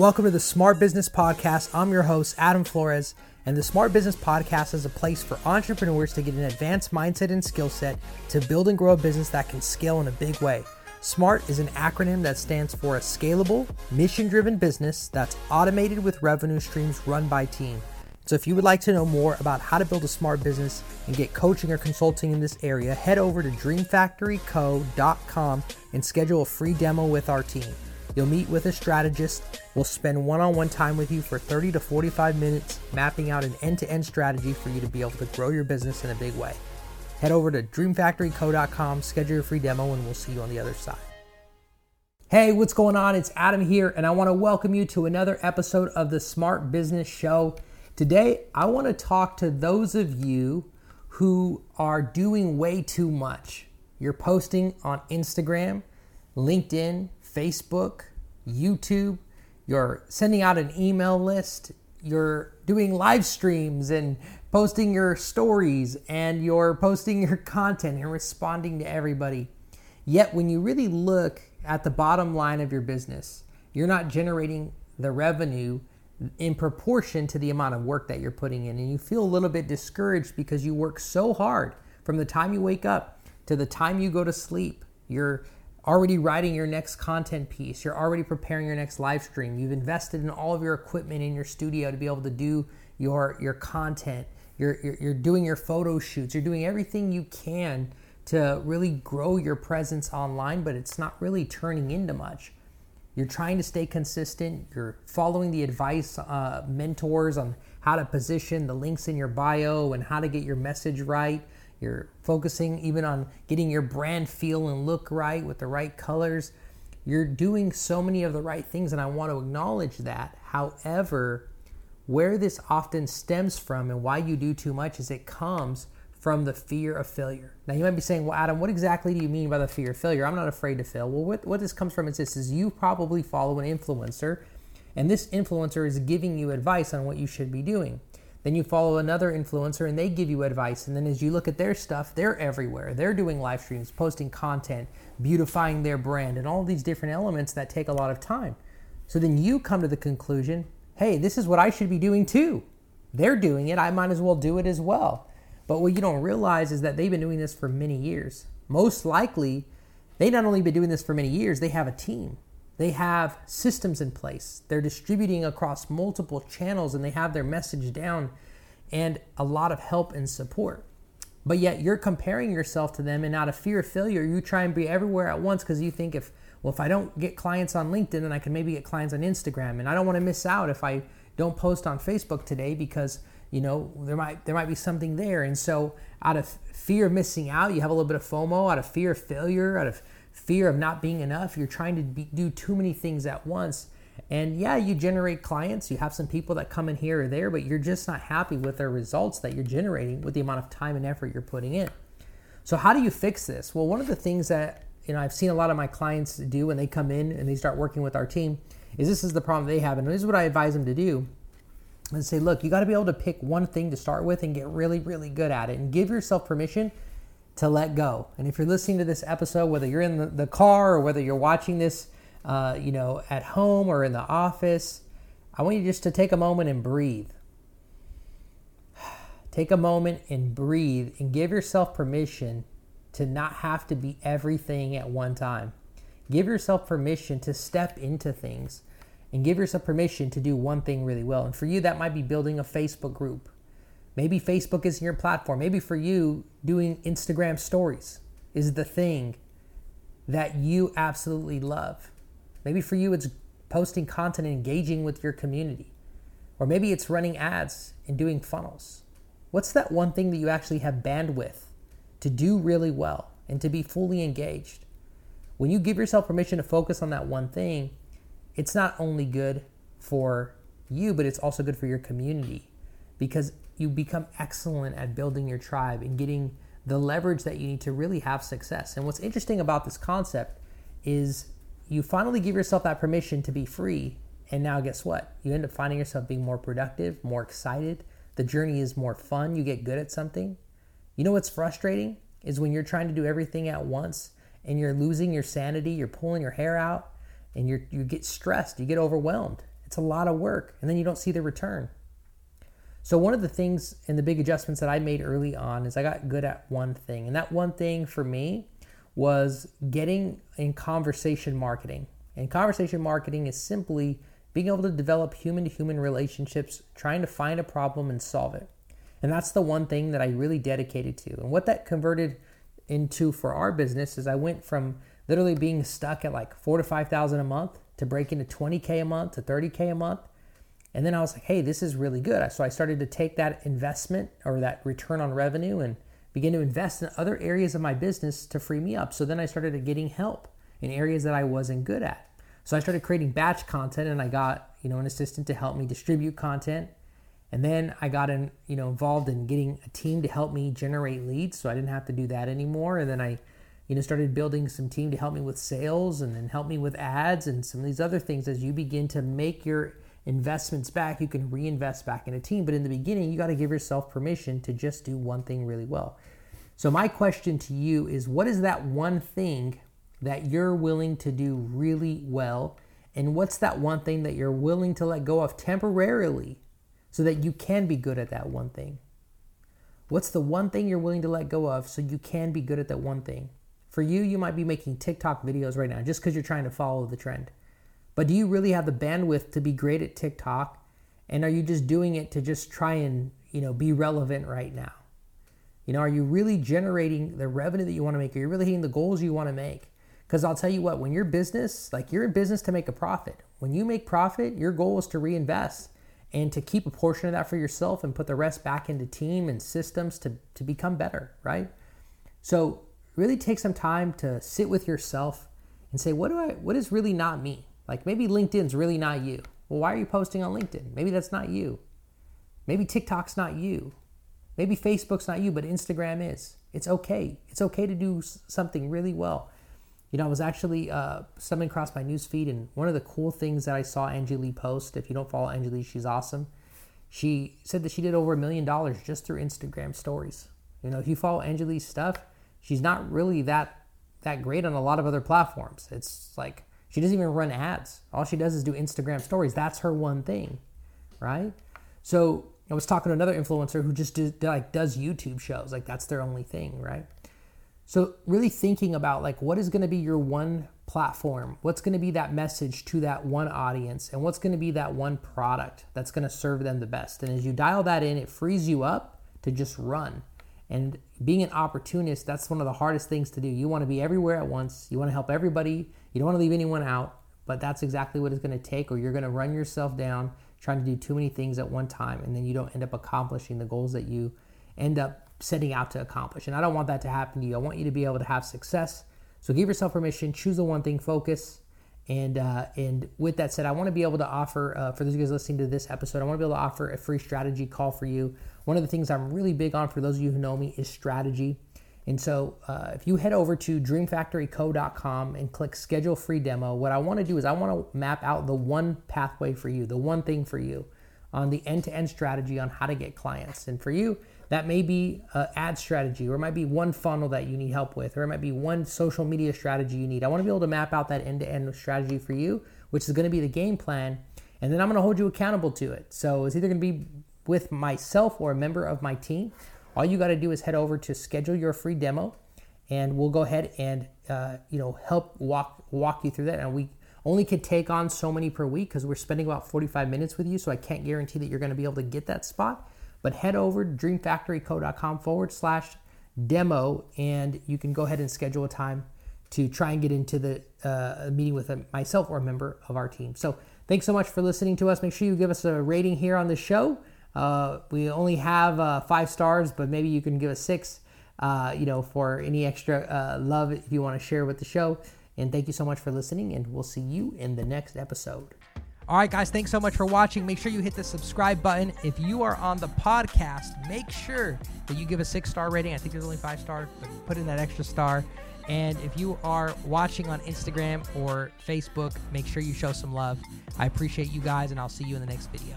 Welcome to the Smart Business Podcast. I'm your host, Adam Flores, and the Smart Business Podcast is a place for entrepreneurs to get an advanced mindset and skill set to build and grow a business that can scale in a big way. SMART is an acronym that stands for a scalable, mission driven business that's automated with revenue streams run by team. So, if you would like to know more about how to build a smart business and get coaching or consulting in this area, head over to dreamfactoryco.com and schedule a free demo with our team. You'll meet with a strategist. We'll spend one on one time with you for 30 to 45 minutes, mapping out an end to end strategy for you to be able to grow your business in a big way. Head over to dreamfactoryco.com, schedule your free demo, and we'll see you on the other side. Hey, what's going on? It's Adam here, and I want to welcome you to another episode of the Smart Business Show. Today, I want to talk to those of you who are doing way too much. You're posting on Instagram, LinkedIn, Facebook, YouTube, you're sending out an email list, you're doing live streams and posting your stories and you're posting your content and responding to everybody. Yet, when you really look at the bottom line of your business, you're not generating the revenue in proportion to the amount of work that you're putting in. And you feel a little bit discouraged because you work so hard from the time you wake up to the time you go to sleep. You're already writing your next content piece. You're already preparing your next live stream. You've invested in all of your equipment in your studio to be able to do your, your content you're, you're, you're doing your photo shoots, you're doing everything you can to really grow your presence online, but it's not really turning into much. You're trying to stay consistent. You're following the advice, uh, mentors on how to position the links in your bio and how to get your message right. You're focusing even on getting your brand feel and look right with the right colors. You're doing so many of the right things, and I want to acknowledge that. However, where this often stems from and why you do too much is it comes from the fear of failure. Now you might be saying, well, Adam, what exactly do you mean by the fear of failure? I'm not afraid to fail. Well, what, what this comes from is this is you probably follow an influencer, and this influencer is giving you advice on what you should be doing. Then you follow another influencer and they give you advice. And then as you look at their stuff, they're everywhere. They're doing live streams, posting content, beautifying their brand, and all these different elements that take a lot of time. So then you come to the conclusion hey, this is what I should be doing too. They're doing it, I might as well do it as well. But what you don't realize is that they've been doing this for many years. Most likely, they not only been doing this for many years, they have a team. They have systems in place. They're distributing across multiple channels and they have their message down and a lot of help and support. But yet you're comparing yourself to them and out of fear of failure, you try and be everywhere at once because you think if well, if I don't get clients on LinkedIn, then I can maybe get clients on Instagram. And I don't want to miss out if I don't post on Facebook today because you know there might there might be something there. And so out of fear of missing out, you have a little bit of FOMO. Out of fear of failure, out of fear of not being enough, you're trying to be, do too many things at once. And yeah, you generate clients. You have some people that come in here or there, but you're just not happy with the results that you're generating with the amount of time and effort you're putting in. So how do you fix this? Well, one of the things that you know I've seen a lot of my clients do when they come in and they start working with our team is this is the problem they have and this is what I advise them to do and say look you got to be able to pick one thing to start with and get really really good at it and give yourself permission to let go and if you're listening to this episode whether you're in the, the car or whether you're watching this uh, you know at home or in the office I want you just to take a moment and breathe take a moment and breathe and give yourself permission to not have to be everything at one time. Give yourself permission to step into things and give yourself permission to do one thing really well. And for you, that might be building a Facebook group. Maybe Facebook isn't your platform. Maybe for you, doing Instagram stories is the thing that you absolutely love. Maybe for you, it's posting content and engaging with your community. Or maybe it's running ads and doing funnels. What's that one thing that you actually have bandwidth to do really well and to be fully engaged. When you give yourself permission to focus on that one thing, it's not only good for you, but it's also good for your community because you become excellent at building your tribe and getting the leverage that you need to really have success. And what's interesting about this concept is you finally give yourself that permission to be free. And now, guess what? You end up finding yourself being more productive, more excited. The journey is more fun. You get good at something. You know what's frustrating is when you're trying to do everything at once and you're losing your sanity, you're pulling your hair out, and you you get stressed, you get overwhelmed. It's a lot of work, and then you don't see the return. So, one of the things and the big adjustments that I made early on is I got good at one thing. And that one thing for me was getting in conversation marketing. And conversation marketing is simply being able to develop human to human relationships, trying to find a problem and solve it. And that's the one thing that I really dedicated to. And what that converted into for our business is I went from literally being stuck at like four to 5,000 a month to breaking to 20K a month to 30K a month and then I was like, hey, this is really good. So I started to take that investment or that return on revenue and begin to invest in other areas of my business to free me up. So then I started getting help in areas that I wasn't good at. So I started creating batch content and I got, you know, an assistant to help me distribute content. And then I got in, you know, involved in getting a team to help me generate leads. So I didn't have to do that anymore. And then I, you know, started building some team to help me with sales and then help me with ads and some of these other things as you begin to make your investments back, you can reinvest back in a team. But in the beginning, you got to give yourself permission to just do one thing really well. So, my question to you is what is that one thing that you're willing to do really well? And what's that one thing that you're willing to let go of temporarily so that you can be good at that one thing? What's the one thing you're willing to let go of so you can be good at that one thing? For you, you might be making TikTok videos right now just because you're trying to follow the trend. But do you really have the bandwidth to be great at TikTok? And are you just doing it to just try and, you know, be relevant right now? You know, are you really generating the revenue that you want to make? Are you really hitting the goals you want to make? Because I'll tell you what, when you're business, like you're in business to make a profit. When you make profit, your goal is to reinvest and to keep a portion of that for yourself and put the rest back into team and systems to, to become better, right? So really take some time to sit with yourself and say, what do I what is really not me? Like maybe LinkedIn's really not you. Well, why are you posting on LinkedIn? Maybe that's not you. Maybe TikTok's not you. Maybe Facebook's not you, but Instagram is. It's okay. It's okay to do something really well. You know, I was actually uh, stumbling across my newsfeed, and one of the cool things that I saw Angie Lee post, if you don't follow Angie Lee, she's awesome. She said that she did over a million dollars just through Instagram stories. You know, if you follow Angie Lee's stuff, she's not really that that great on a lot of other platforms. It's like she doesn't even run ads. All she does is do Instagram stories. That's her one thing, right? So I was talking to another influencer who just did, like does YouTube shows. Like that's their only thing, right? So really thinking about like what is going to be your one platform? What's going to be that message to that one audience? And what's going to be that one product that's going to serve them the best? And as you dial that in, it frees you up to just run. And being an opportunist, that's one of the hardest things to do. You want to be everywhere at once. You want to help everybody. You don't want to leave anyone out, but that's exactly what it's going to take, or you're going to run yourself down trying to do too many things at one time, and then you don't end up accomplishing the goals that you end up setting out to accomplish. And I don't want that to happen to you. I want you to be able to have success. So give yourself permission, choose the one thing, focus. And uh, and with that said, I want to be able to offer uh, for those of you guys listening to this episode, I want to be able to offer a free strategy call for you one of the things I'm really big on for those of you who know me is strategy. And so uh, if you head over to dreamfactoryco.com and click schedule free demo, what I want to do is I want to map out the one pathway for you, the one thing for you on the end to end strategy on how to get clients. And for you, that may be an ad strategy, or it might be one funnel that you need help with, or it might be one social media strategy you need. I want to be able to map out that end to end strategy for you, which is going to be the game plan. And then I'm going to hold you accountable to it. So it's either going to be with myself or a member of my team, all you got to do is head over to schedule your free demo, and we'll go ahead and uh, you know help walk walk you through that. And we only can take on so many per week because we're spending about 45 minutes with you, so I can't guarantee that you're going to be able to get that spot. But head over to dreamfactoryco.com forward slash demo, and you can go ahead and schedule a time to try and get into the uh, meeting with myself or a member of our team. So thanks so much for listening to us. Make sure you give us a rating here on the show. Uh, we only have uh, five stars, but maybe you can give us six, uh, you know, for any extra uh, love if you want to share with the show. And thank you so much for listening, and we'll see you in the next episode. All right, guys, thanks so much for watching. Make sure you hit the subscribe button. If you are on the podcast, make sure that you give a six star rating. I think there's only five stars, but put in that extra star. And if you are watching on Instagram or Facebook, make sure you show some love. I appreciate you guys, and I'll see you in the next video.